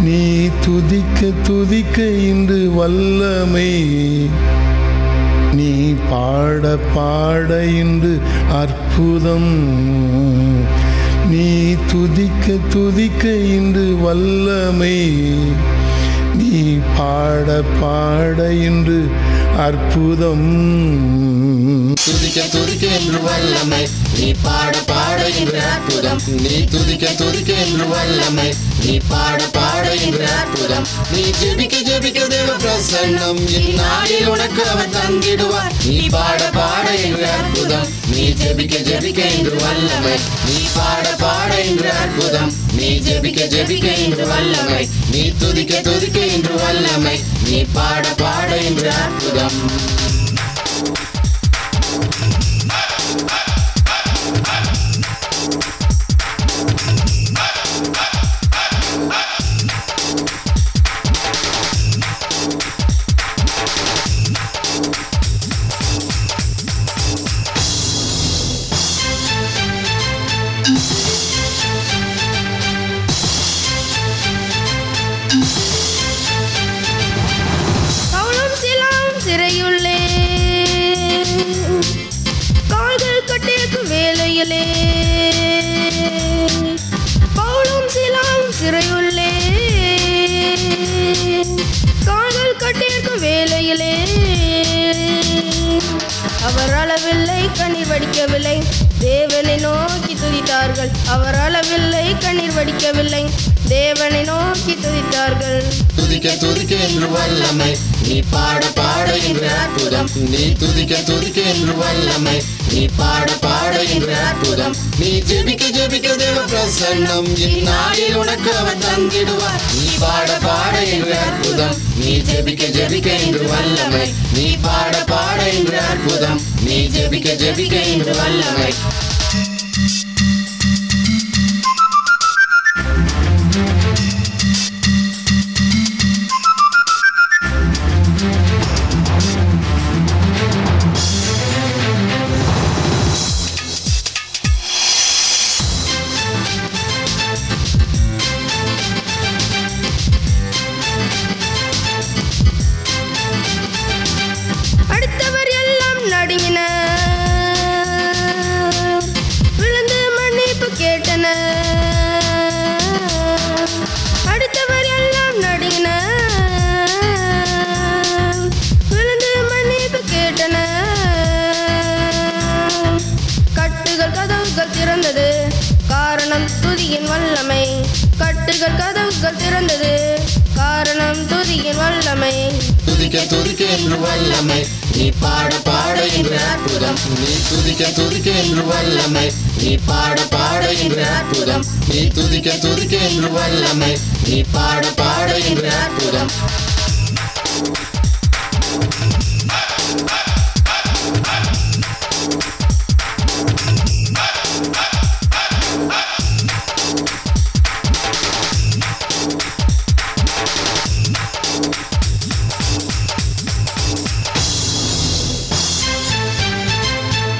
நீ துதிக்க துதிக்க இன்று வல்லமை. நீ பாட பாட இன்று அற்புதம். நீ துதிக்க துதிக்க இன்று வல்லமை. நீ பாட பாட இன்று அற்புதம். துதிக்க துதிக்க என்று வல்லமை. நீ பாட பாட என்று அற்புதம். நீ துதிக்க துதிக்க என்று வல்லமை. நீ பாட பாட என்று அற்புதம். நீ ஜெபிக்க ஜெபிக்க தேவ பிரசன்னம். இந்நாளில் உனக்கு அவர் தந்திடுவார். நீ பாட பாட என்று அற்புதம். நீ ஜெபிக்க ஜெபிக்க என்று வல்லமை. நீ பாட பாட என்று அற்புதம். நீ ஜெபிக்க ஜெபிக்க என்று வல்லமை. நீ துதிக்க துதிக்க என்று வல்லமை. நீ பாட பாட என்று அற்புதம். வேலையிலே பவுலும் சிலாம் சிறையுள்ளே. கால்கள் கட்டிருக்கும் வேலையிலே. அவர் அளவில்லை கண்ணீர் வடிக்கவில்லை. தேவனை நோக்கி துதித்தார்கள். அவர் அளவில்லை கண்ணீர் வடிக்கவில்லை. தேவனை நோக்கி துதித்தார்கள். துதிக்க துதிக்க என்று வல்லமை. நீ பாட பாட என்று அற்புதம். நீ துதிக்க துதிக்க என்று வல்லமை. நீ பாட பாட என்று அற்புதம். நீ ஜெபிக்க ஜெபிக்க தேவ பிரசன்னம் இந்நாளில் உனக்கு அவர் தந்திடுவார். நீ பாட பாட என்று அற்புதம். நீ ஜெபிக்க ஜெபிக்க என்று வல்லமை. நீ பாட பாட என்று அற்புதம். நீ ஜெபிக்க ஜெபிக்க என்று வல்லமை. மன்னிப்பு அடுத்தவர் எல்லாம் நடுங்கினர் விழுந்து மன்னிப்பு கேட்டனர் கட்டுகள் கதவுகள் திறந்தது. காரணம் துதியின் வல்லமை. கட்டுகள் கதவுகள் திறந்தது. துதிக்க துதிக்க என்று வல்லமை. நீ பாட பாட என்று அற்புதம். நீ துதிக்க துதிக்க என்று வல்லமை. நீ பாட பாட என்று அற்புதம். நீ துதிக்க துதிக்க என்று வல்லமை. நீ பாட பாட என்று அற்புதம்.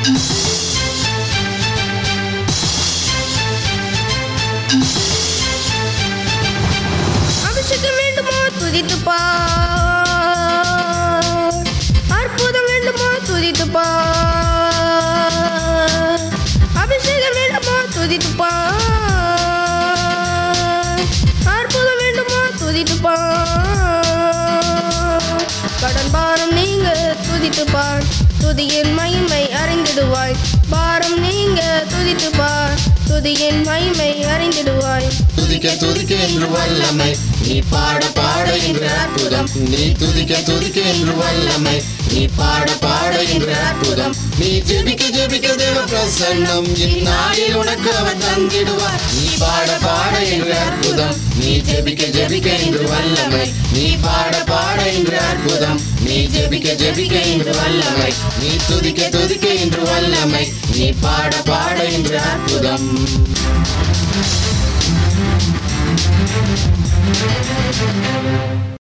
அபிஷேகம் வேண்டுமோ? துதித்து பார். அற்புதம் வேண்டுமா? துதித்து பார். அபிஷேகம் வேண்டுமோ? துதித்து பார். அற்புதம் வேண்டுமோ? துதித்து பார். கடன் பாரம் துதித்து பார். துதியின் மகிமை அறிந்திடுவாய். பாரம் நீங்க துதித்து பார். துதியின் மகிமை அறிந்திடுவாய். துதிக்க துதிக்க என்று வல்லமை. நீ பாட பாட என்று அற்புதம். நீ துதிக்க துதிக்க என்று வல்லமை. நீ பாட பாட என்று நீ ஜெபிக்க ஜெபிக்க தேவ பிரசன்னம் இந்நாளில் உனக்கு அவர் தந்திடுவார். நீ பாட பாட என்று அற்புதம். நீ ஜெபிக்க ஜெபிக்க என்று வல்லமை. நீ பாட பாட என்று அற்புதம். நீ ஜெபிக்க ஜெபிக்க என்று வல்லமை. நீ துதிக்க துதிக்க என்று வல்லமை. நீ பாட பாட என்று அற்புதம். Thank you.